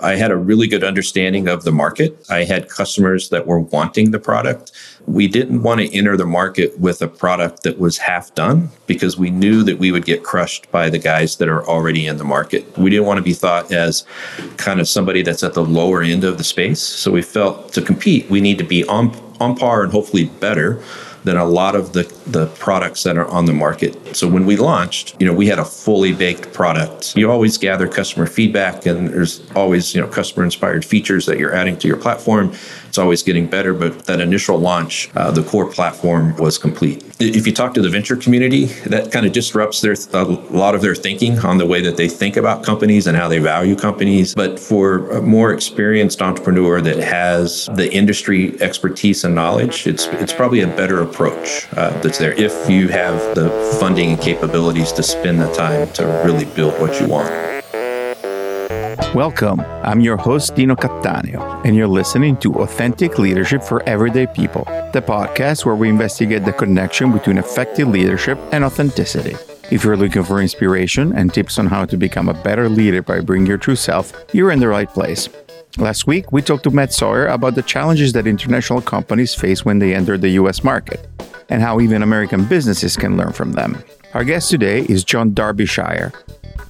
I had a really good understanding of the market. I had customers that were wanting the product. We didn't want to enter the market with a product that was half done because we knew that we would get crushed by the guys that are already in the market. We didn't want to be thought as kind of somebody that's at the lower end of the space. So we felt to compete, we need to be on, on par and hopefully better than a lot of the, the products that are on the market. So when we launched, you know, we had a fully baked product. You always gather customer feedback and there's always, you know, customer inspired features that you're adding to your platform. It's always getting better, but that initial launch, uh, the core platform was complete. If you talk to the venture community, that kind of disrupts their a lot of their thinking on the way that they think about companies and how they value companies. But for a more experienced entrepreneur that has the industry expertise and knowledge, it's it's probably a better approach uh, that's there if you have the funding and capabilities to spend the time to really build what you want. Welcome. I'm your host, Dino Cattaneo, and you're listening to Authentic Leadership for Everyday People, the podcast where we investigate the connection between effective leadership and authenticity. If you're looking for inspiration and tips on how to become a better leader by bringing your true self, you're in the right place. Last week, we talked to Matt Sawyer about the challenges that international companies face when they enter the US market and how even American businesses can learn from them. Our guest today is John Darbyshire,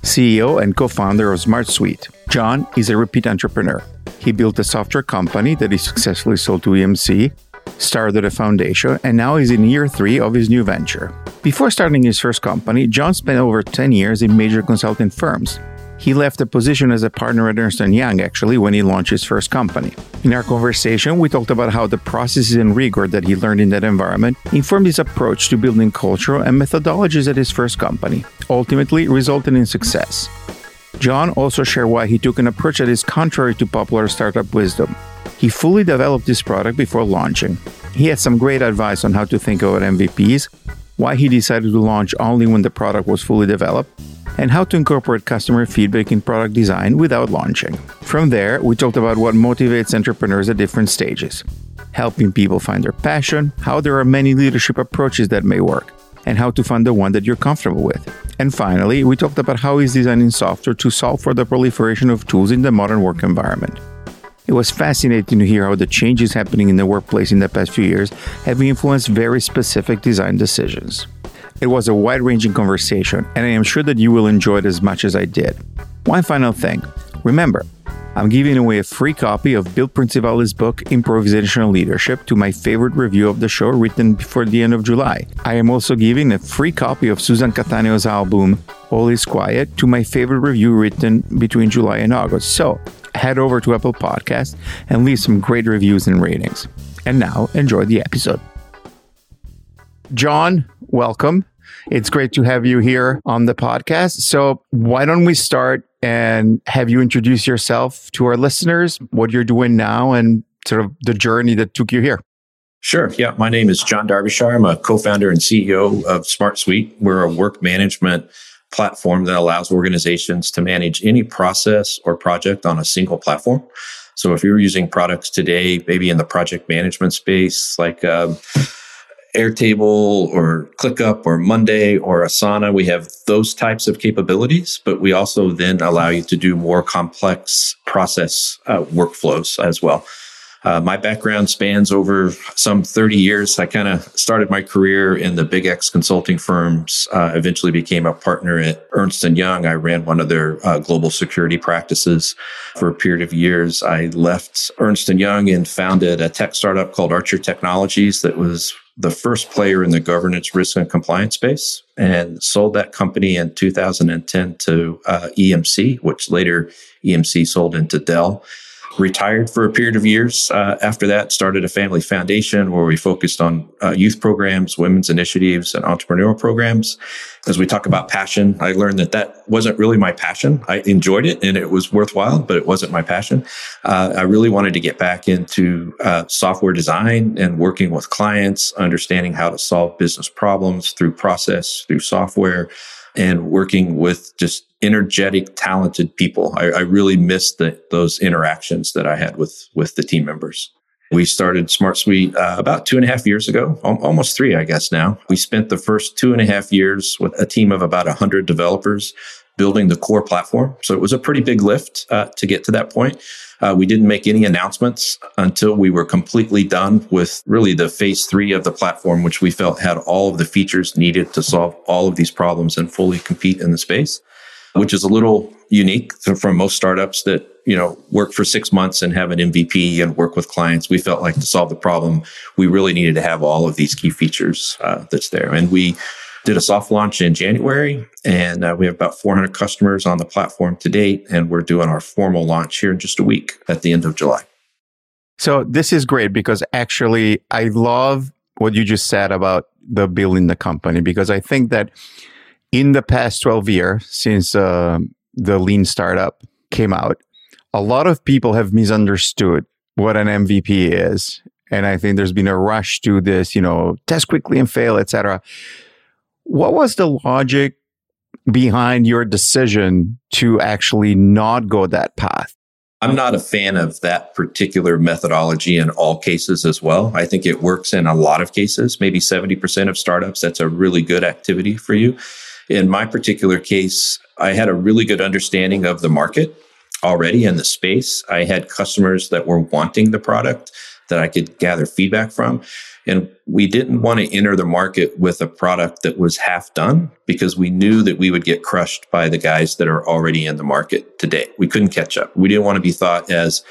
CEO and co founder of SmartSuite. John is a repeat entrepreneur. He built a software company that he successfully sold to EMC, started a foundation, and now is in year three of his new venture. Before starting his first company, John spent over 10 years in major consulting firms, he left a position as a partner at Ernst & Young actually when he launched his first company. In our conversation, we talked about how the processes and rigor that he learned in that environment informed his approach to building culture and methodologies at his first company, ultimately resulting in success. John also shared why he took an approach that is contrary to popular startup wisdom. He fully developed this product before launching. He had some great advice on how to think about MVPs, why he decided to launch only when the product was fully developed, and how to incorporate customer feedback in product design without launching. From there, we talked about what motivates entrepreneurs at different stages, helping people find their passion, how there are many leadership approaches that may work, and how to find the one that you're comfortable with. And finally, we talked about how is designing software to solve for the proliferation of tools in the modern work environment. It was fascinating to hear how the changes happening in the workplace in the past few years have influenced very specific design decisions. It was a wide ranging conversation, and I am sure that you will enjoy it as much as I did. One final thing remember, I'm giving away a free copy of Bill Principalli's book, Improvisational Leadership, to my favorite review of the show written before the end of July. I am also giving a free copy of Susan Cattaneo's album, All is Quiet, to my favorite review written between July and August. So head over to Apple Podcasts and leave some great reviews and ratings. And now, enjoy the episode. John, welcome. It's great to have you here on the podcast. So, why don't we start and have you introduce yourself to our listeners, what you're doing now, and sort of the journey that took you here? Sure. Yeah. My name is John Darbyshire. I'm a co founder and CEO of SmartSuite. We're a work management platform that allows organizations to manage any process or project on a single platform. So, if you're using products today, maybe in the project management space, like um, Airtable or ClickUp or Monday or Asana. We have those types of capabilities, but we also then allow you to do more complex process uh, workflows as well. Uh, my background spans over some 30 years. I kind of started my career in the big X consulting firms, uh, eventually became a partner at Ernst & Young. I ran one of their uh, global security practices for a period of years. I left Ernst & Young and founded a tech startup called Archer Technologies that was the first player in the governance, risk, and compliance space and sold that company in 2010 to uh, EMC, which later EMC sold into Dell retired for a period of years. Uh, after that, started a family foundation where we focused on uh, youth programs, women's initiatives, and entrepreneurial programs. As we talk about passion, I learned that that wasn't really my passion. I enjoyed it and it was worthwhile, but it wasn't my passion. Uh, I really wanted to get back into uh, software design and working with clients, understanding how to solve business problems through process, through software and working with just energetic, talented people. I, I really missed the, those interactions that I had with with the team members. We started SmartSuite uh, about two and a half years ago, almost three, I guess now. We spent the first two and a half years with a team of about 100 developers building the core platform. So it was a pretty big lift uh, to get to that point. Uh, we didn't make any announcements until we were completely done with really the phase three of the platform, which we felt had all of the features needed to solve all of these problems and fully compete in the space, which is a little unique from most startups that you know work for six months and have an MVP and work with clients. We felt like to solve the problem, we really needed to have all of these key features uh, that's there, and we did a soft launch in January, and uh, we have about 400 customers on the platform to date, and we're doing our formal launch here in just a week at the end of July. So this is great because actually I love what you just said about the building the company because I think that in the past 12 years since uh, the lean startup came out, a lot of people have misunderstood what an MVP is. And I think there's been a rush to this, you know, test quickly and fail, etc. What was the logic behind your decision to actually not go that path? I'm not a fan of that particular methodology in all cases as well. I think it works in a lot of cases, maybe 70% of startups. That's a really good activity for you. In my particular case, I had a really good understanding of the market already in the space. I had customers that were wanting the product that I could gather feedback from. And we didn't want to enter the market with a product that was half done because we knew that we would get crushed by the guys that are already in the market today. We couldn't catch up. We didn't want to be thought as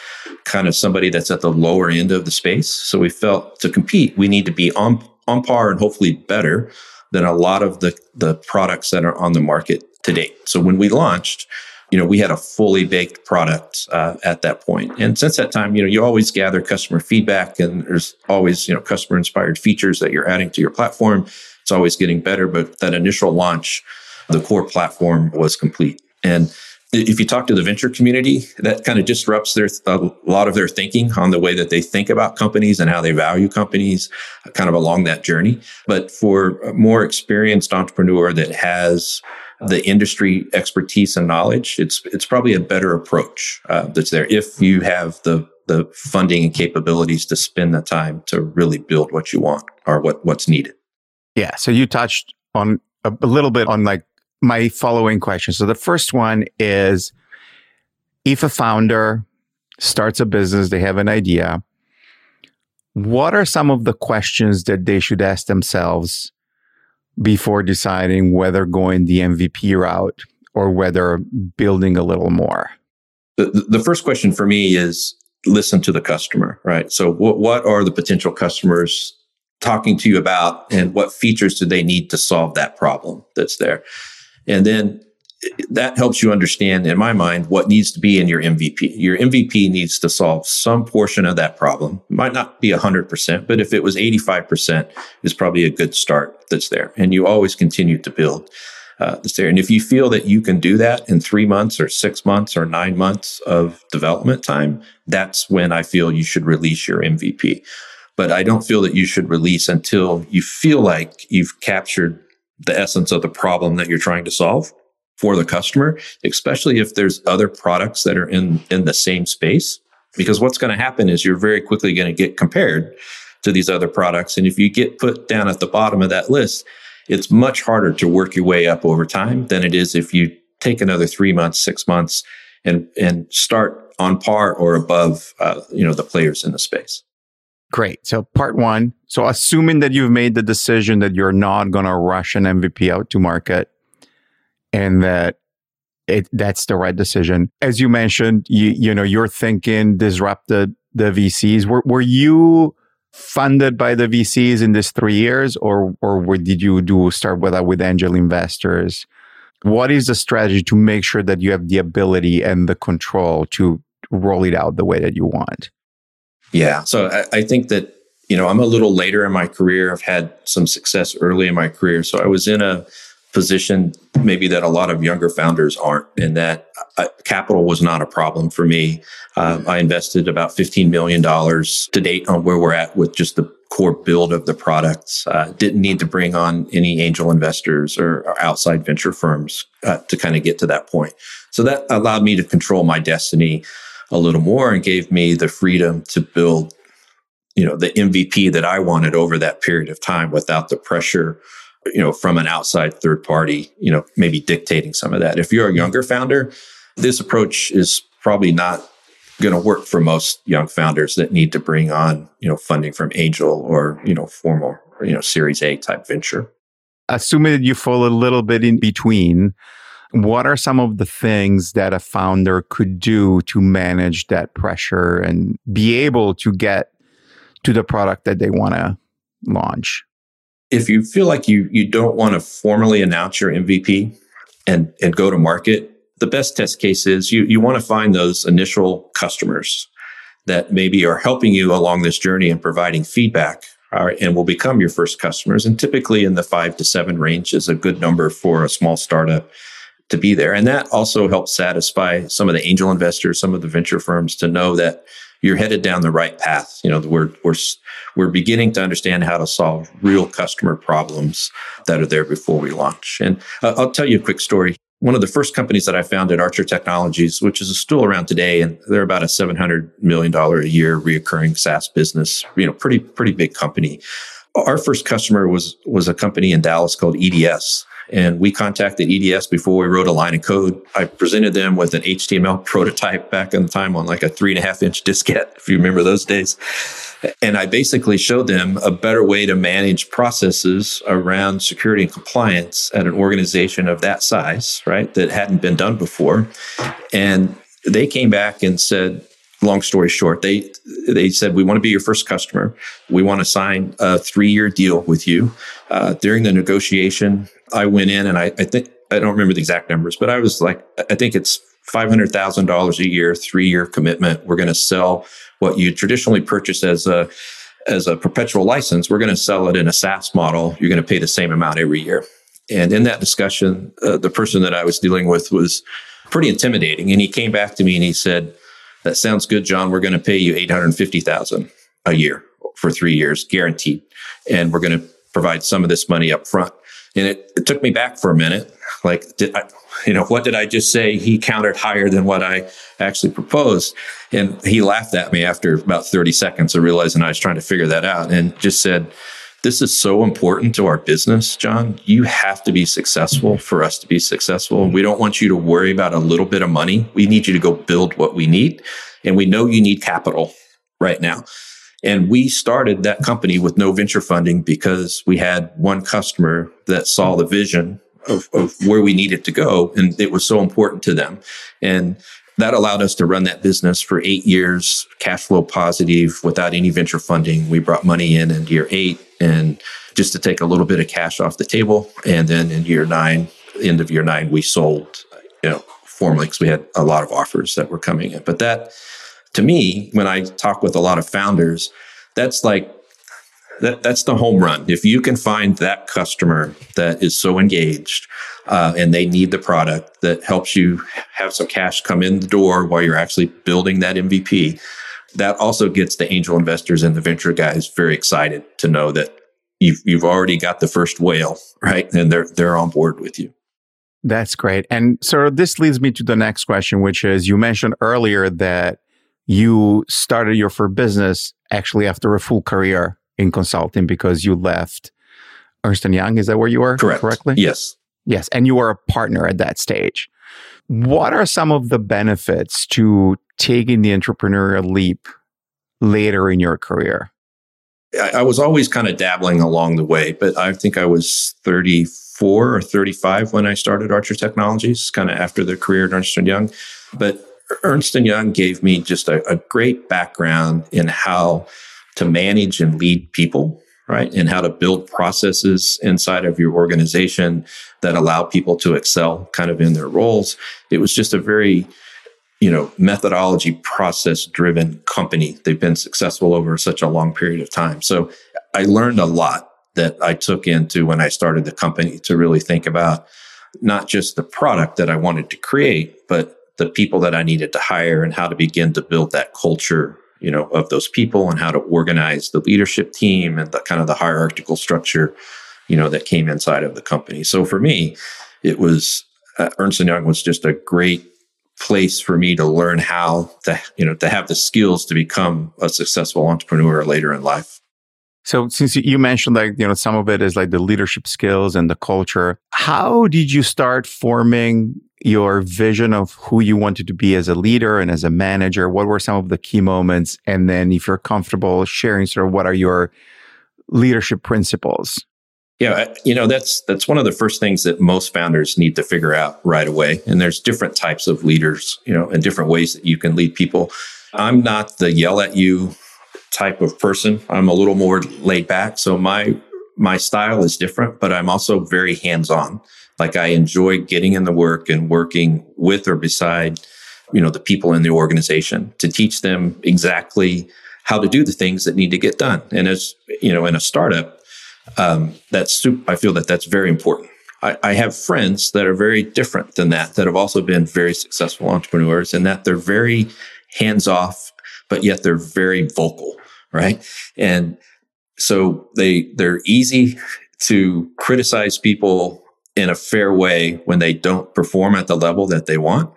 kind of somebody that's at the lower end of the space. So we felt to compete, we need to be on, on par and hopefully better than a lot of the, the products that are on the market today. So when we launched, you know, we had a fully baked product uh, at that point. And since that time, you know, you always gather customer feedback and there's always, you know, customer inspired features that you're adding to your platform. It's always getting better. But that initial launch, the core platform was complete. And if you talk to the venture community, that kind of disrupts their a lot of their thinking on the way that they think about companies and how they value companies, kind of along that journey. But for a more experienced entrepreneur that has the industry expertise and knowledge, it's it's probably a better approach uh, that's there if you have the the funding and capabilities to spend the time to really build what you want or what what's needed. Yeah. So you touched on a, a little bit on like my following questions. So the first one is if a founder starts a business, they have an idea. What are some of the questions that they should ask themselves before deciding whether going the MVP route or whether building a little more? The, the first question for me is listen to the customer, right? So what, what are the potential customers talking to you about and what features do they need to solve that problem that's there? And then that helps you understand, in my mind, what needs to be in your MVP. Your MVP needs to solve some portion of that problem. It might not be 100%, but if it was 85%, is probably a good start that's there. And you always continue to build uh, that's there. And if you feel that you can do that in three months or six months or nine months of development time, that's when I feel you should release your MVP. But I don't feel that you should release until you feel like you've captured the essence of the problem that you're trying to solve for the customer, especially if there's other products that are in, in the same space. Because what's going to happen is you're very quickly going to get compared to these other products. And if you get put down at the bottom of that list, it's much harder to work your way up over time than it is if you take another three months, six months and, and start on par or above, uh, you know, the players in the space. Great. So part one. So assuming that you've made the decision that you're not going to rush an MVP out to market, and that it that's the right decision. As you mentioned, you you know you're thinking disrupted the VCs. Were were you funded by the VCs in this three years, or or did you do start with uh, with angel investors? What is the strategy to make sure that you have the ability and the control to roll it out the way that you want? Yeah, so I, I think that you know I'm a little later in my career. I've had some success early in my career, so I was in a position maybe that a lot of younger founders aren't and that uh, capital was not a problem for me. Um, i invested about $15 million to date on where we're at with just the core build of the products. Uh, didn't need to bring on any angel investors or, or outside venture firms uh, to kind of get to that point. So that allowed me to control my destiny a little more and gave me the freedom to build you know the mvp that i wanted over that period of time without the pressure you know, from an outside third party, you know, maybe dictating some of that. If you're a mm-hmm. younger founder, this approach is probably not going to work for most young founders that need to bring on, you know, funding from angel or, you know, formal, you know, series A type venture. Assuming that you fall a little bit in between, what are some of the things that a founder could do to manage that pressure and be able to get to the product that they want to launch? If you feel like you you don't want to formally announce your MVP and and go to market, the best test case is you you want to find those initial customers that maybe are helping you along this journey and providing feedback uh, and will become your first customers. And typically in the five to seven range is a good number for a small startup to be there. And that also helps satisfy some of the angel investors, some of the venture firms to know that you're headed down the right path. You know, we're, we're, we're beginning to understand how to solve real customer problems that are there before we launch. And uh, I'll tell you a quick story. One of the first companies that I founded, Archer Technologies, which is still around today, and they're about a $700 million a year reoccurring SaaS business, you know, pretty, pretty big company. Our first customer was, was a company in Dallas called EDS. And we contacted EDS before we wrote a line of code. I presented them with an HTML prototype back in the time on like a three and a half inch diskette, if you remember those days. And I basically showed them a better way to manage processes around security and compliance at an organization of that size, right? That hadn't been done before. And they came back and said, long story short, they they said we want to be your first customer. We want to sign a three year deal with you. Uh, during the negotiation, I went in and I, I think I don't remember the exact numbers, but I was like, I think it's five hundred thousand dollars a year, three year commitment. We're going to sell what you traditionally purchase as a as a perpetual license. We're going to sell it in a SaaS model. You're going to pay the same amount every year. And in that discussion, uh, the person that I was dealing with was pretty intimidating, and he came back to me and he said that sounds good, John. We're going to pay you 850,000 a year for three years, guaranteed. And we're going to provide some of this money up front. And it, it took me back for a minute. Like, did I, you know, what did I just say? He countered higher than what I actually proposed. And he laughed at me after about 30 seconds of realizing I was trying to figure that out and just said, this is so important to our business, John. You have to be successful mm-hmm. for us to be successful. We don't want you to worry about a little bit of money. We need you to go build what we need. And we know you need capital right now. And we started that company with no venture funding because we had one customer that saw the vision of, of where we needed to go. And it was so important to them. And that allowed us to run that business for eight years, cash flow positive without any venture funding. We brought money in in year eight and just to take a little bit of cash off the table. And then in year nine, end of year nine, we sold, you know, formally because we had a lot of offers that were coming in. But that, to me, when I talk with a lot of founders, that's like that, that's the home run. If you can find that customer that is so engaged uh, and they need the product that helps you have some cash come in the door while you're actually building that MVP, that also gets the angel investors and the venture guys very excited to know that you've you've already got the first whale, right? And they're they're on board with you. That's great. And so this leads me to the next question, which is you mentioned earlier that you started your first business actually after a full career in consulting because you left Ernst and Young. Is that where you were? Correct. Correctly? Yes. Yes. And you were a partner at that stage. What are some of the benefits to taking the entrepreneurial leap later in your career? I, I was always kind of dabbling along the way, but I think I was 34 or 35 when I started Archer Technologies, kind of after the career at Ernst and Young. But Ernst and Young gave me just a, a great background in how to manage and lead people, right? And how to build processes inside of your organization that allow people to excel kind of in their roles. It was just a very, you know, methodology process driven company. They've been successful over such a long period of time. So I learned a lot that I took into when I started the company to really think about not just the product that I wanted to create, but the people that I needed to hire and how to begin to build that culture you know, of those people and how to organize the leadership team and the kind of the hierarchical structure, you know, that came inside of the company. So for me, it was uh, Ernst and Young was just a great place for me to learn how to, you know, to have the skills to become a successful entrepreneur later in life. So since you mentioned like, you know, some of it is like the leadership skills and the culture, how did you start forming your vision of who you wanted to be as a leader and as a manager? What were some of the key moments? And then if you're comfortable sharing sort of what are your leadership principles? Yeah, you know that's that's one of the first things that most founders need to figure out right away. And there's different types of leaders, you know, and different ways that you can lead people. I'm not the yell at you type of person. I'm a little more laid back. So my my style is different, but I'm also very hands-on. Like I enjoy getting in the work and working with or beside, you know, the people in the organization to teach them exactly how to do the things that need to get done. And as you know, in a startup, um, that's I feel that that's very important. I, I have friends that are very different than that that have also been very successful entrepreneurs, and that they're very hands off, but yet they're very vocal right? And so they they're easy to criticize people in a fair way when they don't perform at the level that they want.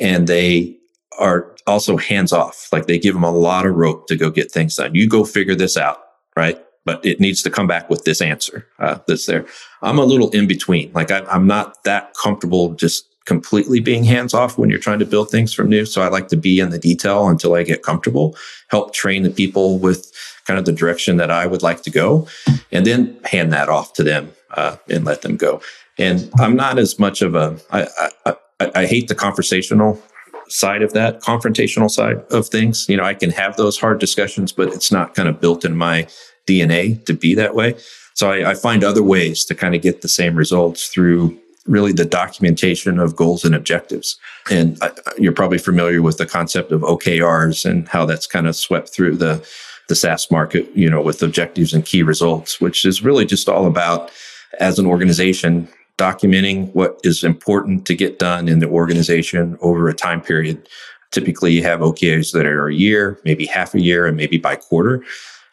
And they are also hands off. Like they give them a lot of rope to go get things done. You go figure this out, right? But it needs to come back with this answer uh, that's there. I'm a little in between. Like I, I'm not that comfortable just completely being hands off when you're trying to build things from new. So I like to be in the detail until I get comfortable, help train the people with kind of the direction that I would like to go, and then hand that off to them uh, and let them go. And I'm not as much of a, I, I, I, I hate the conversational side of that, confrontational side of things. You know, I can have those hard discussions, but it's not kind of built in my DNA to be that way. So I, I find other ways to kind of get the same results through really the documentation of goals and objectives. And you're probably familiar with the concept of OKRs and how that's kind of swept through the the SaaS market, you know, with objectives and key results, which is really just all about as an organization documenting what is important to get done in the organization over a time period. Typically, you have OKRs that are a year, maybe half a year, and maybe by quarter.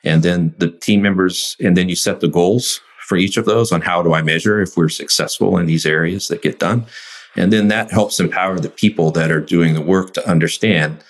And then the team members, and then you set the goals for each of those on how do I measure if we're successful in these areas that get done. And then that helps empower the people that are doing the work to understand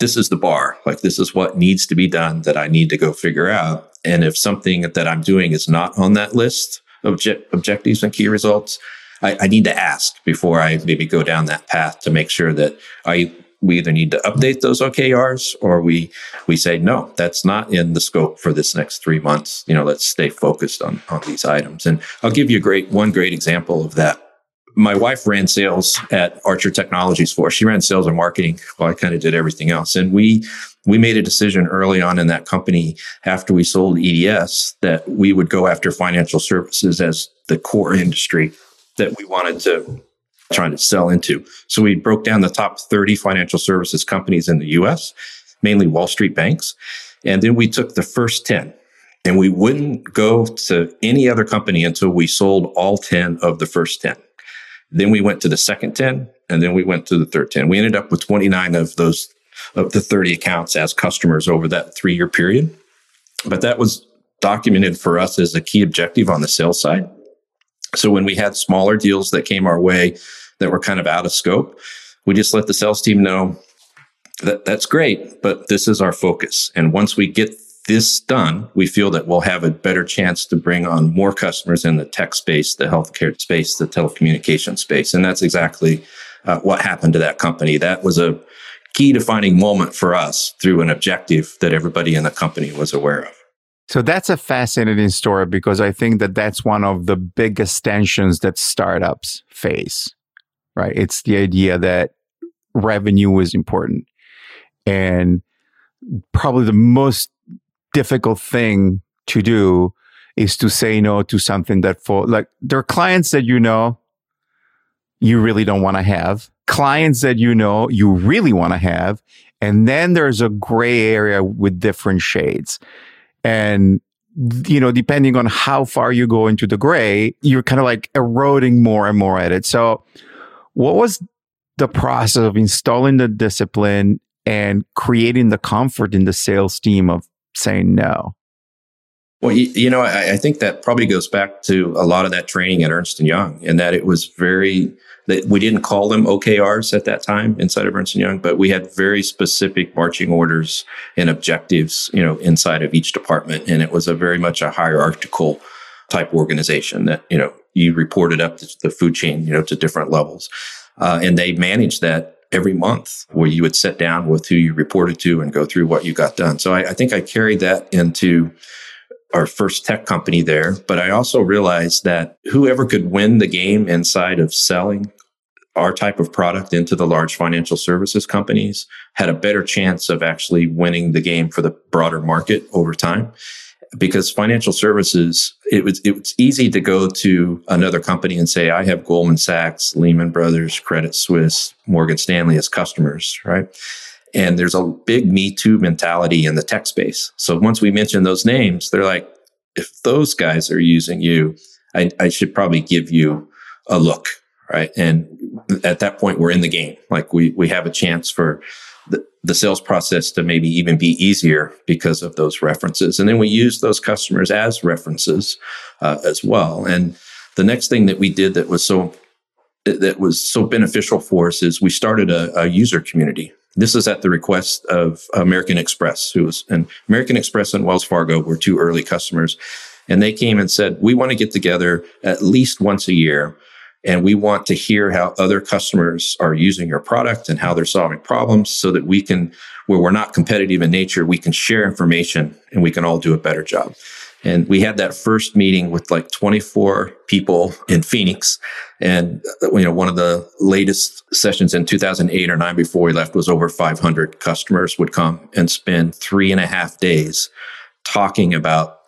this is the bar. Like this is what needs to be done that I need to go figure out. And if something that I'm doing is not on that list obje- objectives and key results, I, I need to ask before I maybe go down that path to make sure that I we either need to update those OKRs or we we say no, that's not in the scope for this next three months. You know, let's stay focused on on these items. And I'll give you a great one great example of that. My wife ran sales at Archer Technologies for. She ran sales and marketing while I kind of did everything else. And we we made a decision early on in that company after we sold EDS that we would go after financial services as the core industry that we wanted to trying to sell into. So we broke down the top 30 financial services companies in the US, mainly Wall Street banks. And then we took the first 10 and we wouldn't go to any other company until we sold all 10 of the first 10. Then we went to the second 10 and then we went to the third 10. We ended up with 29 of those of the 30 accounts as customers over that three year period. But that was documented for us as a key objective on the sales side. So when we had smaller deals that came our way, that were kind of out of scope. We just let the sales team know that that's great, but this is our focus. And once we get this done, we feel that we'll have a better chance to bring on more customers in the tech space, the healthcare space, the telecommunication space. And that's exactly uh, what happened to that company. That was a key defining moment for us through an objective that everybody in the company was aware of. So that's a fascinating story because I think that that's one of the biggest tensions that startups face right? It's the idea that revenue is important. And probably the most difficult thing to do is to say no to something that for like there are clients that you know you really don't want to have, clients that you know you really want to have, and then there's a gray area with different shades. And you know, depending on how far you go into the gray, you're kind of like eroding more and more at it. So what was the process of installing the discipline and creating the comfort in the sales team of saying no? Well, you, you know, I, I, think that probably goes back to a lot of that training at Ernst and Young, and that it was very that we didn't call them OKRs at that time inside of Ernst and Young, but we had very specific marching orders and objectives, you know, inside of each department, and it was a very much a hierarchical type organization that you know you reported up the food chain, you know, to different levels, uh, and they managed that every month where you would sit down with who you reported to and go through what you got done. So I, I think I carried that into our first tech company there. But I also realized that whoever could win the game inside of selling our type of product into the large financial services companies had a better chance of actually winning the game for the broader market over time. Because financial services, it was, it was easy to go to another company and say, I have Goldman Sachs, Lehman Brothers, Credit Suisse, Morgan Stanley as customers, right? And there's a big Me Too mentality in the tech space. So once we mention those names, they're like, if those guys are using you, I, I should probably give you a look. Right. And at that point, we're in the game. Like we, we have a chance for the, sales process to maybe even be easier because of those references. And then we use those customers as references uh, as well. And the next thing that we did that was so that was so beneficial for us is we started a, a user community this is at the request of American Express, who was, and American Express and Wells Fargo were two early customers. And they came and said, we want to get together at least once a year. And we want to hear how other customers are using your product and how they're solving problems so that we can, where we're not competitive in nature, we can share information and we can all do a better job. And we had that first meeting with like 24 people in Phoenix. And, you know, one of the latest sessions in 2008 or nine before we left was over 500 customers would come and spend three and a half days talking about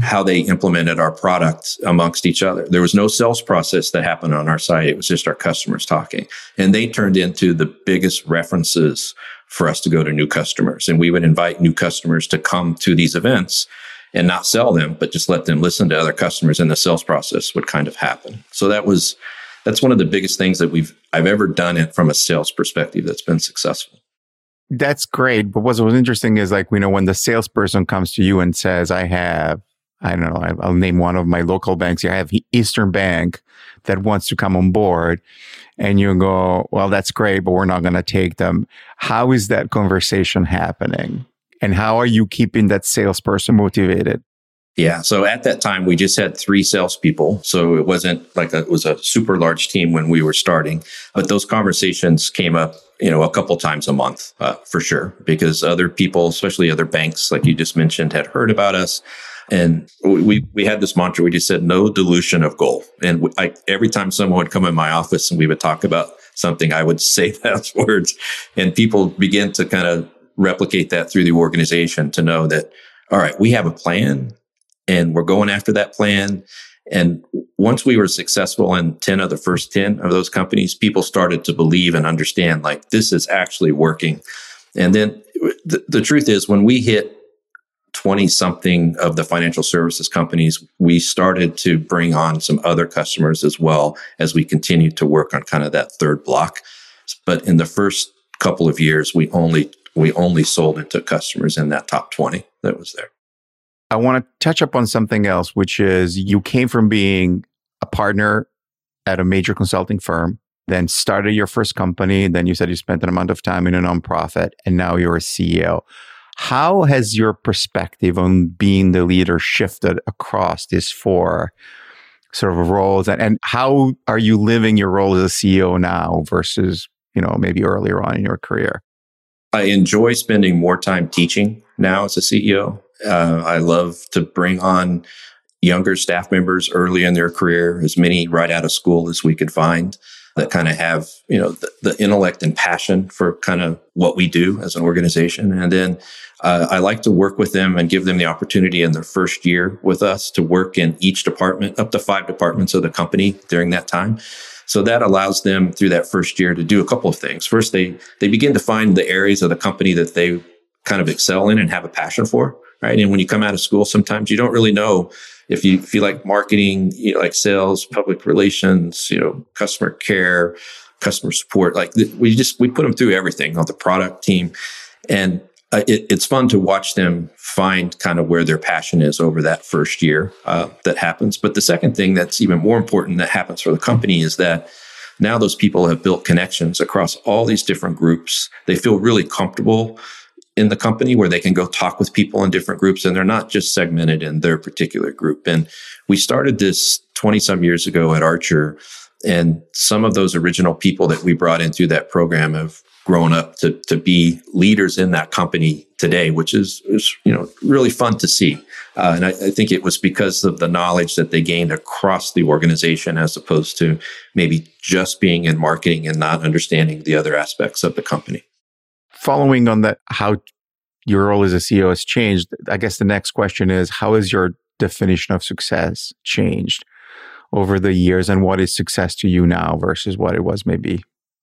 how they implemented our product amongst each other. There was no sales process that happened on our site. It was just our customers talking. And they turned into the biggest references for us to go to new customers. And we would invite new customers to come to these events and not sell them, but just let them listen to other customers and the sales process would kind of happen. So that was, that's one of the biggest things that we've, I've ever done it from a sales perspective that's been successful. That's great. But what was interesting is like, you know, when the salesperson comes to you and says, I have, I don't know, I'll name one of my local banks. I have Eastern Bank that wants to come on board. And you go, well, that's great, but we're not going to take them. How is that conversation happening? And how are you keeping that salesperson motivated? Yeah. So at that time, we just had three salespeople. So it wasn't like a, it was a super large team when we were starting, but those conversations came up, you know, a couple times a month, uh, for sure, because other people, especially other banks, like you just mentioned, had heard about us. And we, we had this mantra. We just said no dilution of goal. And I, every time someone would come in my office and we would talk about something, I would say those words and people begin to kind of replicate that through the organization to know that, all right, we have a plan and we're going after that plan. And once we were successful in 10 of the first 10 of those companies, people started to believe and understand like this is actually working. And then the, the truth is when we hit 20 something of the financial services companies, we started to bring on some other customers as well as we continued to work on kind of that third block. But in the first couple of years, we only we only sold into customers in that top 20 that was there. I want to touch up on something else, which is you came from being a partner at a major consulting firm, then started your first company. Then you said you spent an amount of time in a nonprofit, and now you're a CEO. How has your perspective on being the leader shifted across these four sort of roles? And, and how are you living your role as a CEO now versus, you know, maybe earlier on in your career? I enjoy spending more time teaching now as a CEO. Uh, I love to bring on younger staff members early in their career, as many right out of school as we could find that kind of have, you know, the, the, intellect and passion for kind of what we do as an organization. And then uh, I like to work with them and give them the opportunity in their first year with us to work in each department, up to five departments of the company during that time. So that allows them through that first year to do a couple of things. First, they, they begin to find the areas of the company that they kind of excel in and have a passion for. Right. And when you come out of school, sometimes you don't really know if you feel like marketing, you know, like sales, public relations, you know, customer care, customer support, like we just, we put them through everything on the product team. And uh, it, it's fun to watch them find kind of where their passion is over that first year uh, that happens. But the second thing that's even more important that happens for the company is that now those people have built connections across all these different groups. They feel really comfortable in the company where they can go talk with people in different groups and they're not just segmented in their particular group. And we started this 20 some years ago at Archer. And some of those original people that we brought into that program have grown up to, to be leaders in that company today, which is, is you know, really fun to see. Uh, and I, I, think it was because of the knowledge that they gained across the organization as opposed to maybe just being in marketing and not understanding the other aspects of the company. Following on that, how your role as a CEO has changed, I guess the next question is how has your definition of success changed over the years and what is success to you now versus what it was maybe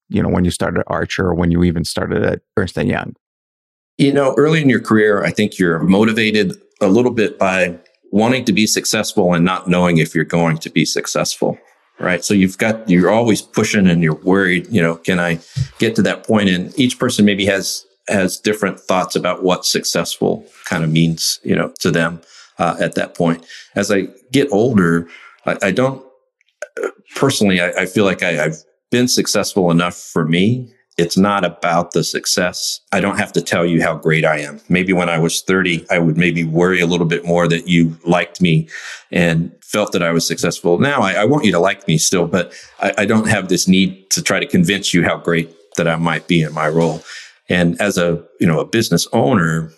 you know, when you started at Archer or when you even started at Ernst Young? You know, early in your career, I think you're motivated a little bit by wanting to be successful and not knowing if you're going to be successful. Right. So you've got, you're always pushing and you're worried, you know, can I get to that point? And each person maybe has, has different thoughts about what successful kind of means, you know, to them uh, at that point. As I get older, I, I don't personally, I, I feel like I, I've been successful enough for me. It's not about the success. I don't have to tell you how great I am. Maybe when I was 30, I would maybe worry a little bit more that you liked me and felt that I was successful. Now I, I want you to like me still, but I, I don't have this need to try to convince you how great that I might be in my role. And as a, you know, a business owner,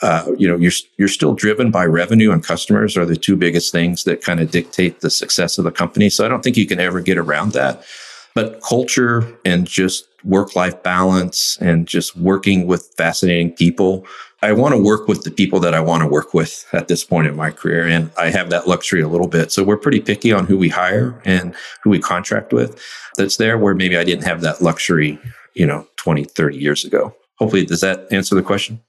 uh, you know, you're you're still driven by revenue and customers are the two biggest things that kind of dictate the success of the company. So I don't think you can ever get around that. But culture and just work life balance and just working with fascinating people. I want to work with the people that I want to work with at this point in my career. And I have that luxury a little bit. So we're pretty picky on who we hire and who we contract with. That's there where maybe I didn't have that luxury, you know, 20, 30 years ago. Hopefully, does that answer the question?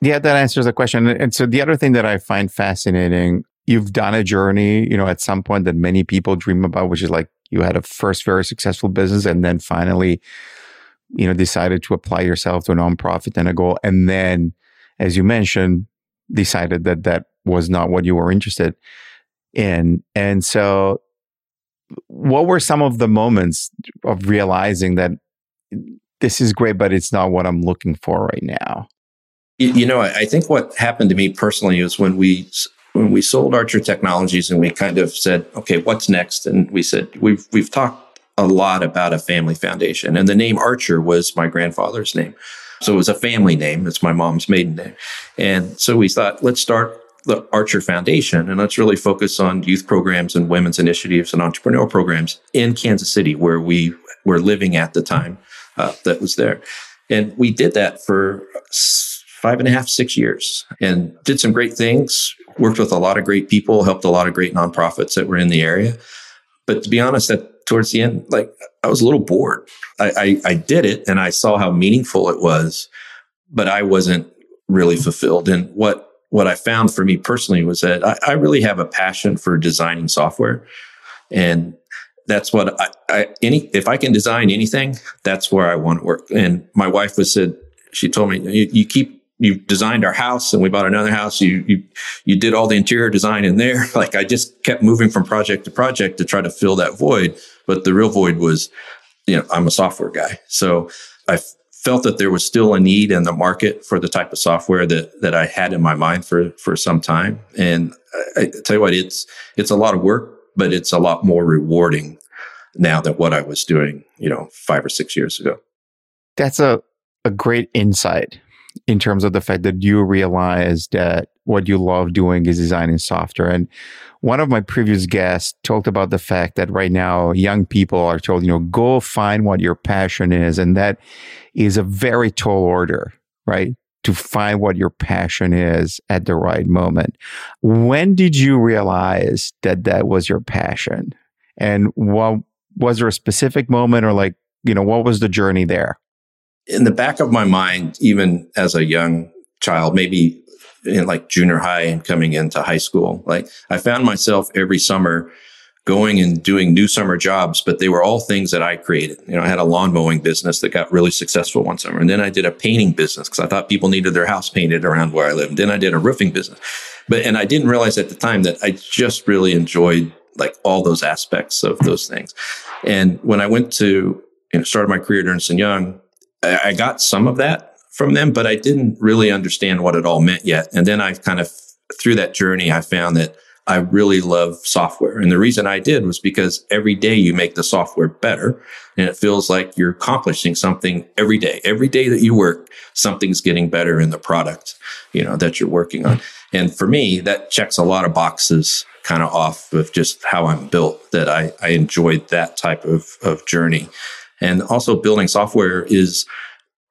Yeah, that answers the question. And so the other thing that I find fascinating, you've done a journey, you know, at some point that many people dream about, which is like you had a first very successful business and then finally you know decided to apply yourself to a nonprofit and a goal. And then as you mentioned decided that that was not what you were interested in. And so what were some of the moments of realizing that this is great but it's not what i'm looking for right now? You know i think what happened to me personally is when we when we sold Archer Technologies and we kind of said, okay, what's next? And we said, we've, we've talked a lot about a family foundation. And the name Archer was my grandfather's name. So it was a family name. It's my mom's maiden name. And so we thought, let's start the Archer Foundation and let's really focus on youth programs and women's initiatives and entrepreneurial programs in Kansas City, where we were living at the time uh, that was there. And we did that for five and a half, six years and did some great things, worked with a lot of great people, helped a lot of great nonprofits that were in the area. But to be honest, that towards the end, like I was a little bored. I, I, I did it and I saw how meaningful it was, but I wasn't really fulfilled. And what what I found for me personally was that I, I really have a passion for designing software. And that's what I, I, any if I can design anything, that's where I want to work. And my wife was said she told me you, you keep you designed our house and we bought another house. You, you, you did all the interior design in there. Like I just kept moving from project to project to try to fill that void. But the real void was, you know, I'm a software guy. So I felt that there was still a need in the market for the type of software that, that I had in my mind for, for some time. And I, I tell you what, it's, it's a lot of work, but it's a lot more rewarding now than what I was doing, you know, five or six years ago. That's a, a great insight in terms of the fact that you realize that what you love doing is designing software. And one of my previous guests talked about the fact that right now young people are told, you know, go find what your passion is. And that is a very tall order, right? To find what your passion is at the right moment. When did you realize that that was your passion? And what was there a specific moment or like, you know, what was the journey there? In the back of my mind, even as a young child, maybe in like junior high and coming into high school, like I found myself every summer going and doing new summer jobs, but they were all things that I created. You know, I had a lawn mowing business that got really successful one summer. And then I did a painting business because I thought people needed their house painted around where I lived. Then I did a roofing business. But, and I didn't realize at the time that I just really enjoyed like all those aspects of those things. And when I went to, you know, started my career at Ernst Young, I, got some of that from them, but I didn't really understand what it all meant yet. And then I kind of, through that journey, I found that I really love software. And the reason I did was because every day you make the software better and it feels like you're accomplishing something every day. Every day that you work, something's getting better in the product, you know, that you're working on. And for me, that checks a lot of boxes kind of off of just how I'm built that I, I enjoyed that type of, of journey. And also building software is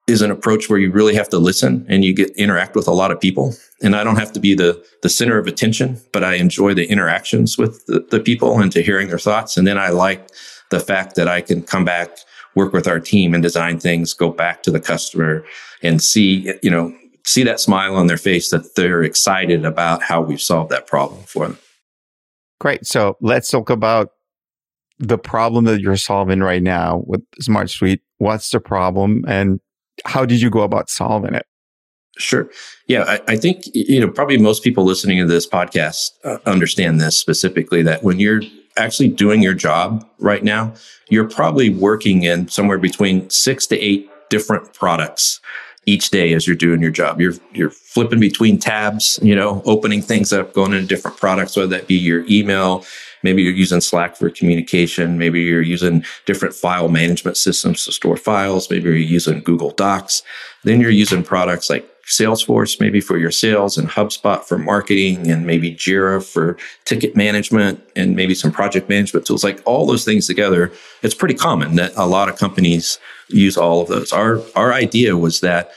is an approach where you really have to listen and you get interact with a lot of people. And I don't have to be the the center of attention, but I enjoy the interactions with the, the people and to hearing their thoughts. And then I like the fact that I can come back, work with our team and design things, go back to the customer and see, you know, see that smile on their face that they're excited about how we've solved that problem for them. Great. So let's talk about the problem that you're solving right now with SmartSuite. What's the problem and how did you go about solving it? Sure. Yeah, I, I, think you know probably most people listening to this podcast uh, understand this specifically that when you're actually doing your job right now, you're probably working in somewhere between six to eight different products each day as you're doing your job. You're you're flipping between tabs, you know, opening things up, going into different products, whether that be your email, Maybe you're using Slack for communication. Maybe you're using different file management systems to store files. Maybe you're using Google Docs. Then you're using products like Salesforce, maybe for your sales and HubSpot for marketing and maybe Jira for ticket management and maybe some project management tools. Like all those things together, it's pretty common that a lot of companies use all of those. Our, our idea was that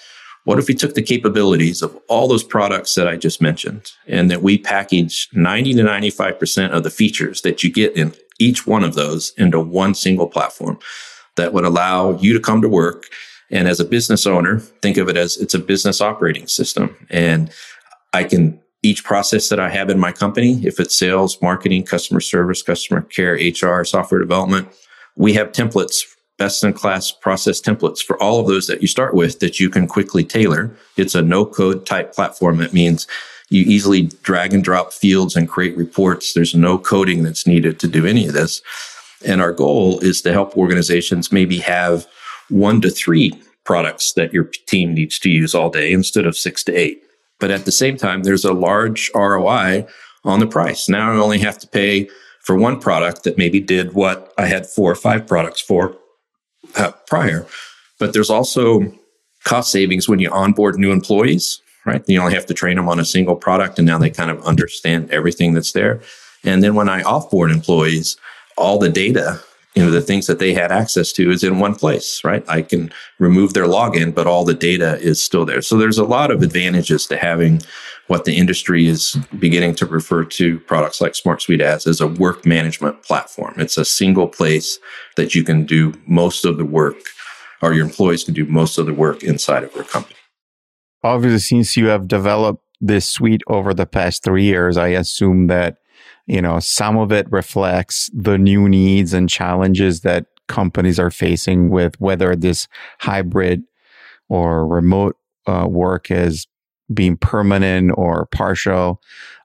what if we took the capabilities of all those products that I just mentioned and that we package 90 to 95% of the features that you get in each one of those into one single platform that would allow you to come to work and as a business owner, think of it as it's a business operating system. And I can, each process that I have in my company, if it's sales, marketing, customer service, customer care, HR, software development, we have templates best in class process templates for all of those that you start with that you can quickly tailor. It's a no code type platform. That means you easily drag and drop fields and create reports. There's no coding that's needed to do any of this. And our goal is to help organizations maybe have one to three products that your team needs to use all day instead of six to eight. But at the same time, there's a large ROI on the price. Now I only have to pay for one product that maybe did what I had four or five products for uh, prior. But there's also cost savings when you onboard new employees, right? You only have to train them on a single product and now they kind of understand everything that's there. And then when I offboard employees, all the data, you know, the things that they had access to is in one place, right? I can remove their login, but all the data is still there. So there's a lot of advantages to having what the industry is beginning to refer to products like SmartSuite as, as a work management platform. It's a single place that you can do most of the work or your employees can do most of the work inside of your company. Obviously, since you have developed this suite over the past three years, I assume that, you know, some of it reflects the new needs and challenges that companies are facing with whether this hybrid or remote uh, work is being permanent or partial.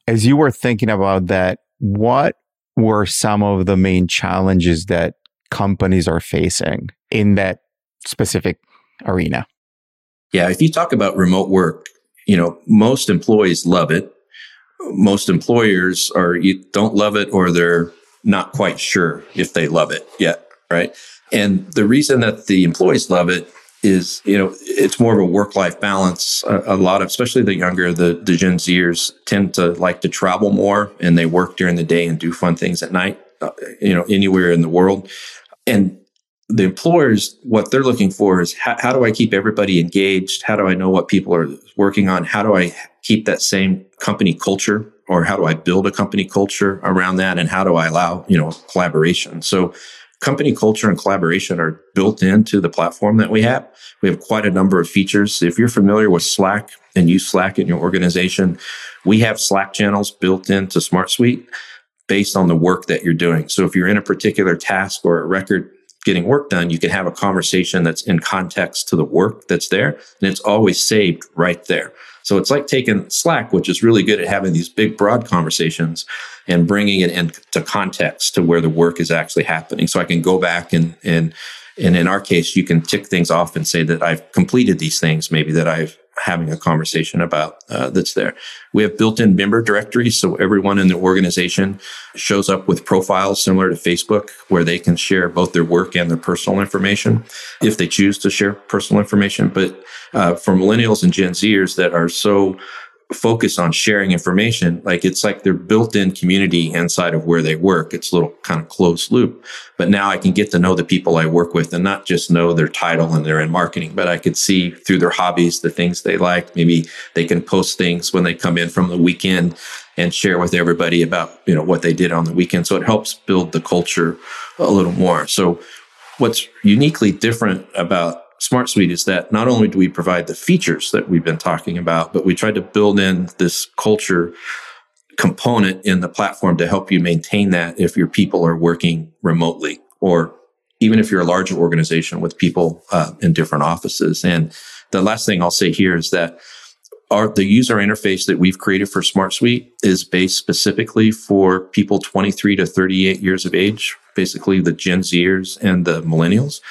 As you were thinking about that, what were some of the main challenges that companies are facing in that specific arena? Yeah, if you talk about remote work, you know, most employees love it. Most employers are you don't love it or they're not quite sure if they love it yet, right? And the reason that the employees love it is you know it's more of a work life balance. A, a, lot of especially the younger the, the Gen Zers tend to like to travel more and they work during the day and do fun things at night. Uh, you know anywhere in the world, and the employers what they're looking for is how, how do I keep everybody engaged? How do I know what people are working on? How do I keep that same company culture? Or how do I build a company culture around that? And how do I allow, you know, collaboration? So company culture and collaboration are built into the platform that we have. We have quite a number of features. If you're familiar with Slack and use Slack in your organization, we have Slack channels built into SmartSuite. based on the work that you're doing. So if you're in a particular task or a record getting work done, you can have a conversation that's in context to the work that's there. And it's always saved right there. So it's like taking Slack, which is really good at having these big, broad conversations and bringing it into context to where the work is actually happening. So I can go back and, and, and in our case, you can tick things off and say that I've completed these things, maybe that I've having a conversation about uh, that's there. We have built-in member directories, so everyone in the organization shows up with profiles similar to Facebook, where they can share both their work and their personal information if they choose to share personal information. But uh, for millennials and Gen Zers that are so focus on sharing information. Like it's like their built-in community inside of where they work. It's a little kind of closed loop. But now I can get to know the people I work with and not just know their title and they're in marketing, but I could see through their hobbies, the things they like. Maybe they can post things when they come in from the weekend and share with everybody about, you know, what they did on the weekend. So it helps build the culture a little more. So what's uniquely different about SmartSuite is that not only do we provide the features that we've been talking about, but we tried to build in this culture component in the platform to help you maintain that if your people are working remotely or even if you're a larger organization with people uh, in different offices. And the last thing I'll say here is that our, the user interface that we've created for SmartSuite is based specifically for people 23 to 38 years of age, basically the Gen Zers and the millennials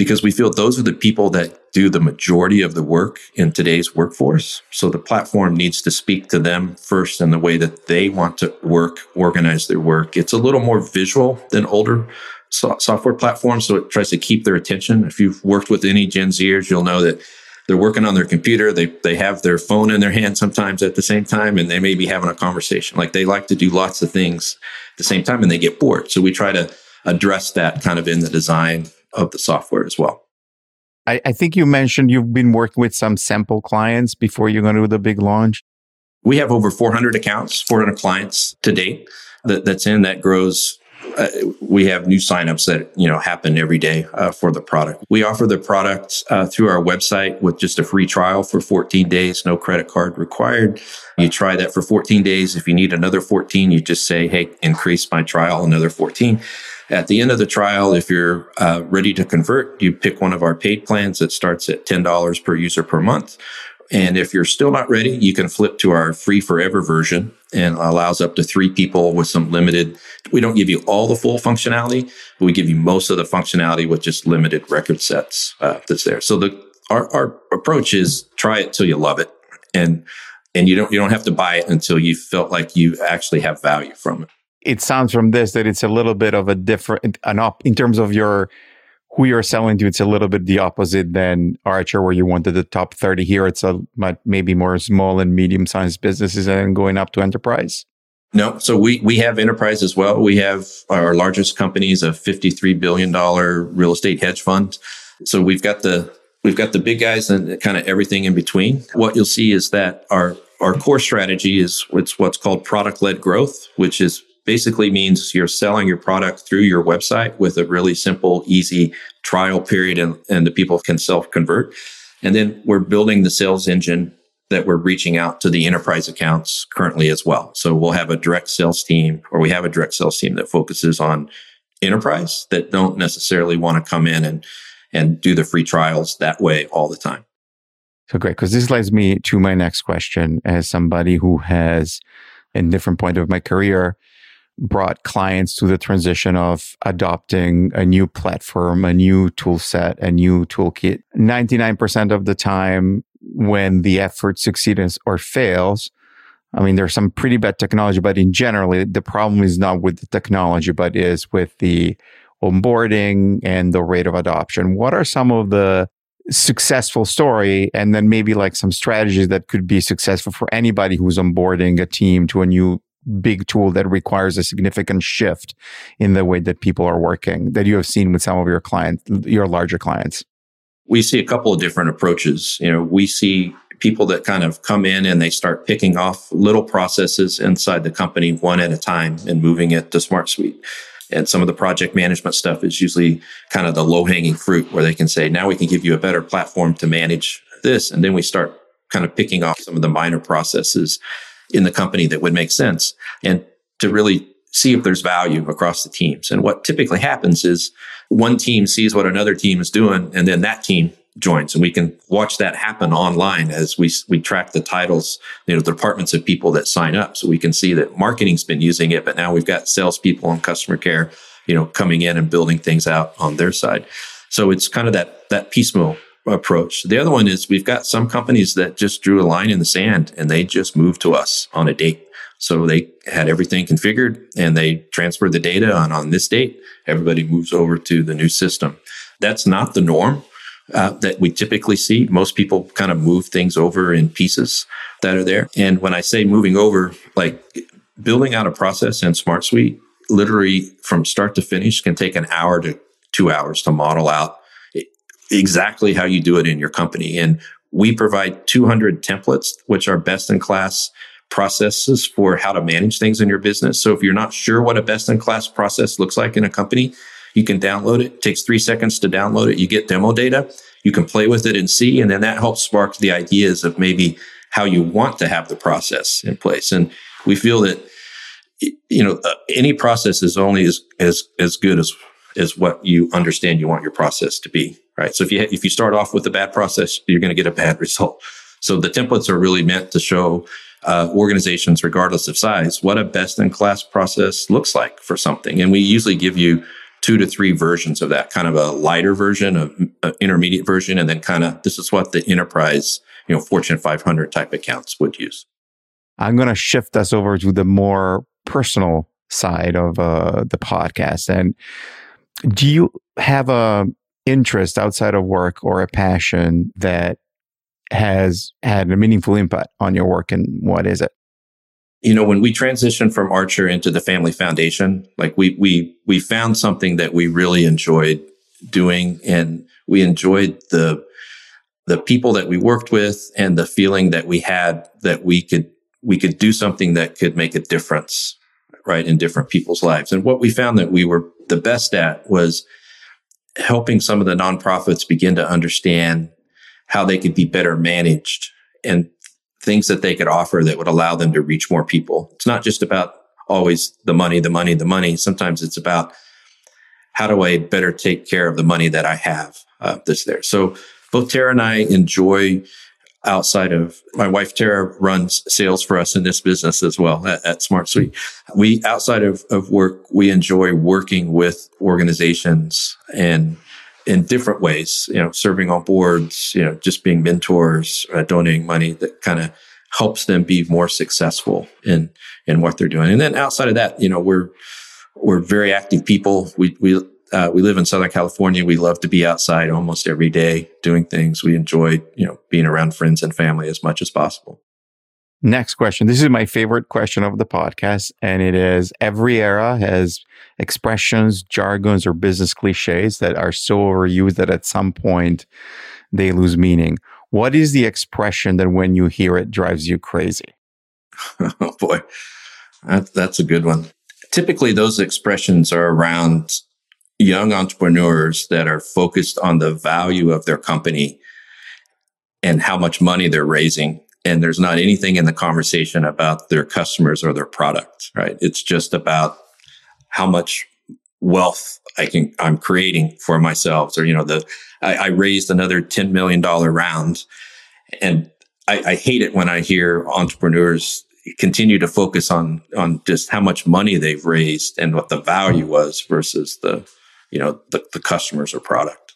because we feel those are the people that do the majority of the work in today's workforce. So the platform needs to speak to them first in the way that they want to work, organize their work. It's a little more visual than older so- software platforms. So it tries to keep their attention. If you've worked with any Gen Zers, you'll know that they're working on their computer. They, they have their phone in their hand sometimes at the same time, and they may be having a conversation. Like they like to do lots of things at the same time and they get bored. So we try to address that kind of in the design of the software as well. I, I think you mentioned you've been working with some sample clients before you're going to do the big launch. We have over 400 accounts, 400 clients to date that, that's in that grows. Uh, we have new signups that you know happen every day uh, for the product. We offer the product uh, through our website with just a free trial for 14 days, no credit card required. You try that for 14 days. If you need another 14, you just say, "Hey, increase my trial another 14." At the end of the trial, if you're uh, ready to convert, you pick one of our paid plans that starts at $10 per user per month. And if you're still not ready, you can flip to our free forever version and allows up to three people with some limited. We don't give you all the full functionality, but we give you most of the functionality with just limited record sets uh, that's there. So the our, our approach is try it till you love it, and and you don't you don't have to buy it until you felt like you actually have value from it it sounds from this that it's a little bit of a different an op in terms of your who you're selling to it's a little bit the opposite than archer where you wanted the top 30 here it's a maybe more small and medium sized businesses and going up to enterprise. No so we we have enterprise as well. We have our largest companies a 53 billion dollar real estate hedge fund. So we've got the we've got the big guys and kind of everything in between. What you'll see is that our our core strategy is it's what's called product led growth which is basically means you're selling your product through your website with a really simple, easy trial period and, and the people can self convert. And then we're building the sales engine that we're reaching out to the enterprise accounts currently as well. So we'll have a direct sales team or we have a direct sales team that focuses on enterprise that don't necessarily want to come in and, and do the free trials that way all the time. So great. Cause this leads me to my next question as somebody who has in different point of my career brought clients to the transition of adopting a new platform, a new tool set, a new toolkit. 99% of the time when the effort succeeds or fails, I mean, there's some pretty bad technology, but in general, the problem is not with the technology, but is with the onboarding and the rate of adoption. What are some of the successful story and then maybe like some strategies that could be successful for anybody who's onboarding a team to a new big tool that requires a significant shift in the way that people are working that you have seen with some of your clients, your larger clients? We see a couple of different approaches. You know, we see people that kind of come in and they start picking off little processes inside the company one at a time and moving it to SmartSuite. And some of the project management stuff is usually kind of the low hanging fruit where they can say, now we can give you a better platform to manage this. And then we start kind of picking off some of the minor processes in the company that would make sense. And to really see if there's value across the teams. And what typically happens is one team sees what another team is doing, and then that team joins and we can watch that happen online as we we track the titles you know the departments of people that sign up so we can see that marketing's been using it but now we've got salespeople and customer care you know coming in and building things out on their side so it's kind of that that piecemeal approach the other one is we've got some companies that just drew a line in the sand and they just moved to us on a date so they had everything configured and they transferred the data on on this date everybody moves over to the new system that's not the norm uh, that we typically see. Most people kind of move things over in pieces that are there. And when I say moving over, like building out a process in SmartSuite, literally from start to finish can take an hour to two hours to model out exactly how you do it in your company. And we provide 200 templates, which are best in class processes for how to manage things in your business. So if you're not sure what a best in class process looks like in a company, you can download it. it. Takes three seconds to download it. You get demo data. You can play with it and see, and then that helps spark the ideas of maybe how you want to have the process in place. And we feel that you know uh, any process is only as as as good as as what you understand you want your process to be. Right. So if you if you start off with a bad process, you're going to get a bad result. So the templates are really meant to show uh, organizations, regardless of size, what a best in class process looks like for something. And we usually give you two to three versions of that kind of a lighter version of uh, intermediate version and then kind of this is what the enterprise you know fortune 500 type accounts would use i'm going to shift us over to the more personal side of uh, the podcast and do you have a interest outside of work or a passion that has had a meaningful impact on your work and what is it you know, when we transitioned from Archer into the family foundation, like we, we, we found something that we really enjoyed doing and we enjoyed the, the people that we worked with and the feeling that we had that we could, we could do something that could make a difference, right, in different people's lives. And what we found that we were the best at was helping some of the nonprofits begin to understand how they could be better managed and things that they could offer that would allow them to reach more people. It's not just about always the money, the money, the money. Sometimes it's about how do I better take care of the money that I have uh, that's there. So both Tara and I enjoy outside of my wife Tara runs sales for us in this business as well at, at SmartSuite. We outside of, of work, we enjoy working with organizations and in different ways, you know, serving on boards, you know, just being mentors, uh, donating money that kind of helps them be more successful in, in what they're doing. And then outside of that, you know, we're, we're very active people. We, we, uh, we live in Southern California. We love to be outside almost every day doing things. We enjoy, you know, being around friends and family as much as possible. Next question. This is my favorite question of the podcast. And it is every era has expressions, jargons, or business cliches that are so overused that at some point they lose meaning. What is the expression that when you hear it drives you crazy? oh boy, that, that's a good one. Typically, those expressions are around young entrepreneurs that are focused on the value of their company and how much money they're raising and there's not anything in the conversation about their customers or their product, right? It's just about how much wealth I can, I'm creating for myself. Or, you know, the, I, I raised another $10 million round and I, I hate it when I hear entrepreneurs continue to focus on, on just how much money they've raised and what the value was versus the, you know, the, the customers or product.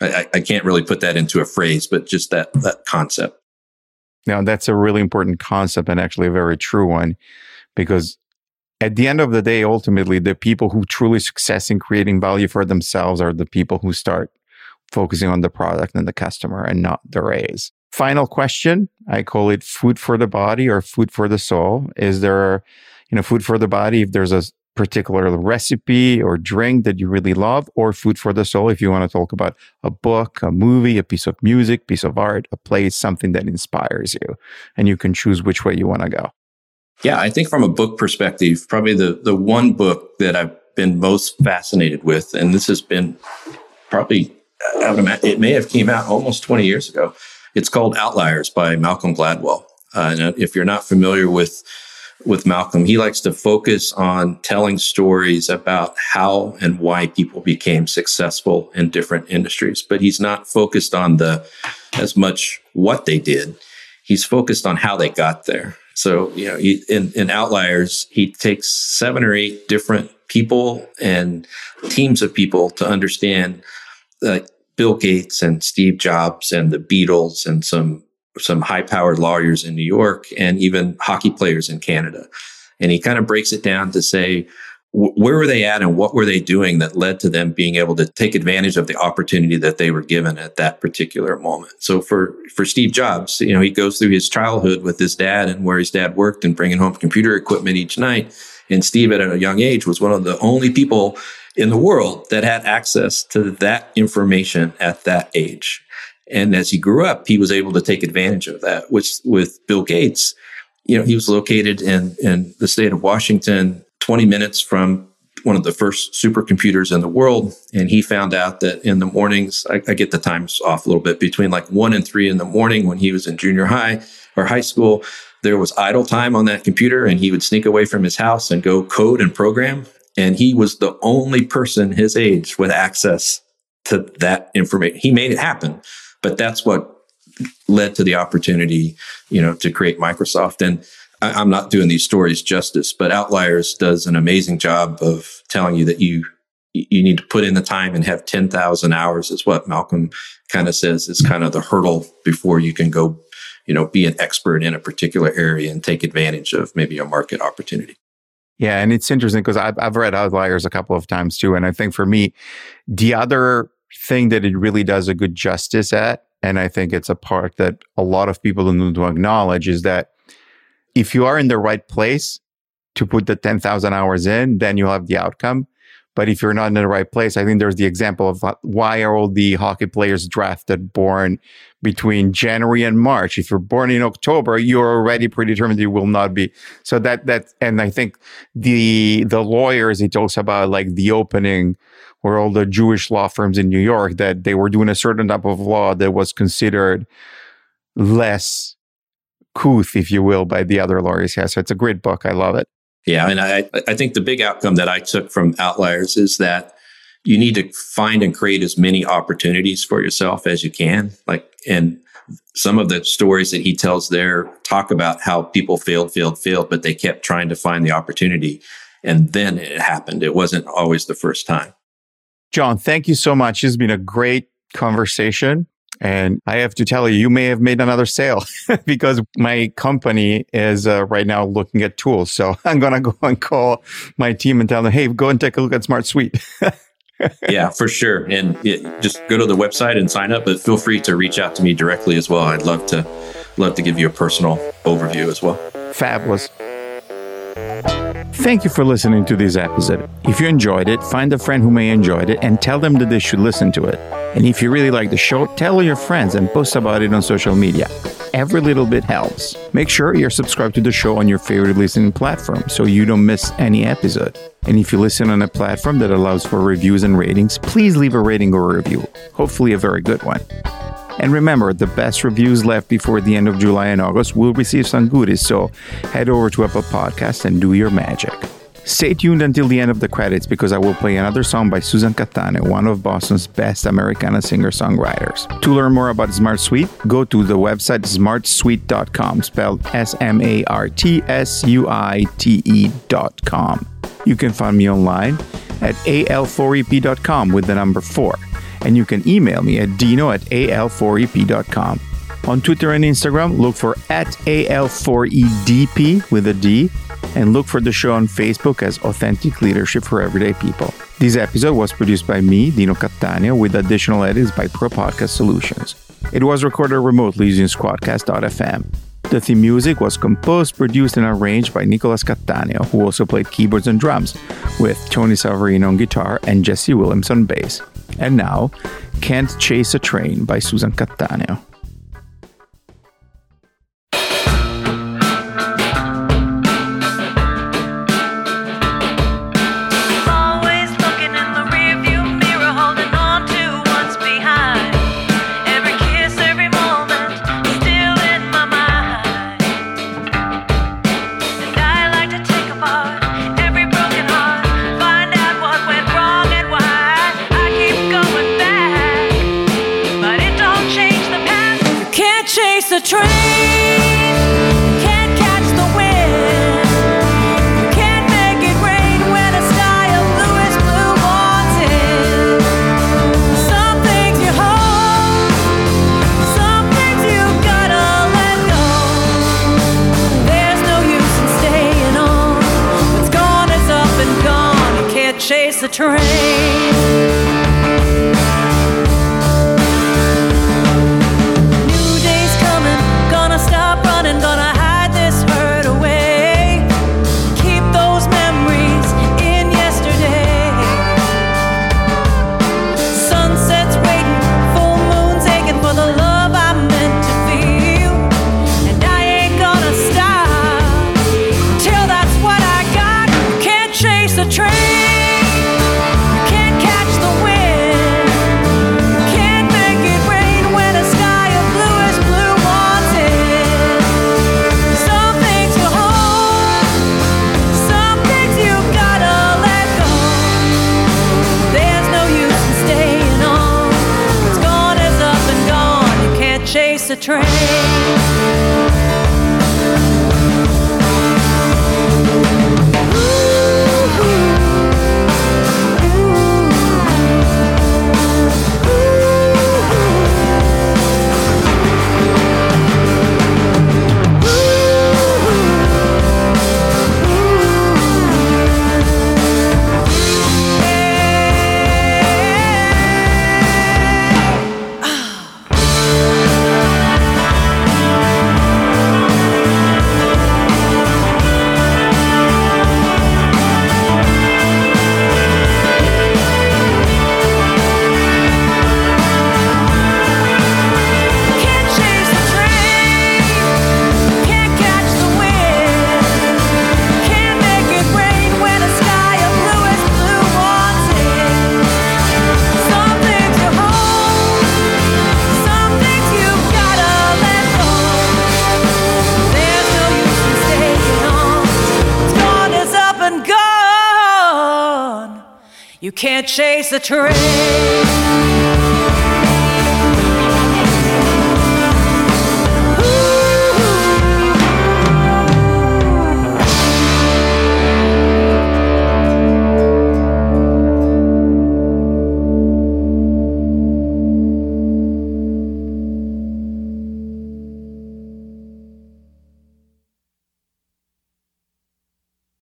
I, I can't really put that into a phrase, but just that, that concept. Now, that's a really important concept and actually a very true one because at the end of the day, ultimately, the people who truly success in creating value for themselves are the people who start focusing on the product and the customer and not the raise. Final question. I call it food for the body or food for the soul. Is there, you know, food for the body? If there's a particular recipe or drink that you really love or food for the soul if you want to talk about a book a movie a piece of music piece of art a place something that inspires you and you can choose which way you want to go. Yeah i think from a book perspective probably the the one book that i've been most fascinated with and this has been probably it may have came out almost 20 years ago it's called outliers by malcolm gladwell. Uh, and if you're not familiar with with Malcolm. He likes to focus on telling stories about how and why people became successful in different industries, but he's not focused on the as much what they did. He's focused on how they got there. So, you know, he, in, in Outliers, he takes seven or eight different people and teams of people to understand like Bill Gates and Steve Jobs and the Beatles and some some high powered lawyers in New York and even hockey players in Canada. And he kind of breaks it down to say, where were they at and what were they doing that led to them being able to take advantage of the opportunity that they were given at that particular moment? So for for steve jobs you know he goes through his childhood with his dad and where his dad worked and bringing home computer equipment each night. And steve at a young age was one of the only people in the world that had access to that information at that age and as he grew up, he was able to take advantage of that, which with Bill Gates, you know, he was located in, in the state of Washington, 20 minutes from one of the first supercomputers in the world. And he found out that in the mornings, I, I, get the times off a little bit, between like one and three in the morning when he was in junior high or high school, there was idle time on that computer and he would sneak away from his house and go code and program. And he was the only person his age with access to that information. He made it happen. But that's what led to the opportunity, you know, to create Microsoft. And I, am not doing these stories justice, but Outliers does an amazing job of telling you that you you need to put in the time and have 10,000 hours is what Malcolm kind of says is kind of the hurdle before you can go, you know, be an expert in a particular area and take advantage of maybe a market opportunity. Yeah, and it's interesting because I've, I've read Outliers a couple of times too. And I think for me, the other thing that it really does a good justice at, and I think it's a part that a lot of people to acknowledge, is that if you are in the right place to put the 10,000 hours in, then you'll have the outcome. But if you're not in the right place, I think there's the example of why are all the hockey players drafted born between January and March? If you're born in October, you're already predetermined you will not be. So that that and I think the the lawyers he talks about like the opening were all the Jewish law firms in New York that they were doing a certain type of law that was considered less couth, if you will, by the other lawyers. Yeah, so it's a great book. I love it. Yeah, and I I think the big outcome that I took from Outliers is that you need to find and create as many opportunities for yourself as you can. Like, and some of the stories that he tells there talk about how people failed, failed, failed, but they kept trying to find the opportunity. And then it happened. It wasn't always the first time. John, thank you so much. It's been a great conversation. And I have to tell you, you may have made another sale because my company is uh, right now looking at tools. So I'm going to go and call my team and tell them, hey, go and take a look at SmartSuite. yeah, for sure. And it, just go to the website and sign up, but feel free to reach out to me directly as well. I'd love to love to give you a personal overview as well. Fabulous. Thank you for listening to this episode. If you enjoyed it, find a friend who may enjoy it and tell them that they should listen to it. And if you really like the show, tell your friends and post about it on social media. Every little bit helps. Make sure you're subscribed to the show on your favorite listening platform so you don't miss any episode. And if you listen on a platform that allows for reviews and ratings, please leave a rating or a review, hopefully a very good one. And remember, the best reviews left before the end of July and August will receive some goodies, so head over to Apple Podcasts and do your magic. Stay tuned until the end of the credits because I will play another song by Susan Cattaneo, one of Boston's best Americana singer songwriters. To learn more about SmartSuite, go to the website smartsuite.com, spelled S M A R T S U I T E.com. You can find me online at al4ep.com with the number 4 and you can email me at dino at al4ep.com. On Twitter and Instagram, look for at al4edp with a D, and look for the show on Facebook as Authentic Leadership for Everyday People. This episode was produced by me, Dino Cattaneo, with additional edits by Pro Podcast Solutions. It was recorded remotely using Squadcast.fm. The theme music was composed, produced, and arranged by Nicolas Cattaneo, who also played keyboards and drums, with Tony Savarino on guitar and Jesse Williams on bass. And now, Can't Chase a Train by Susan Cattaneo. A train. The train.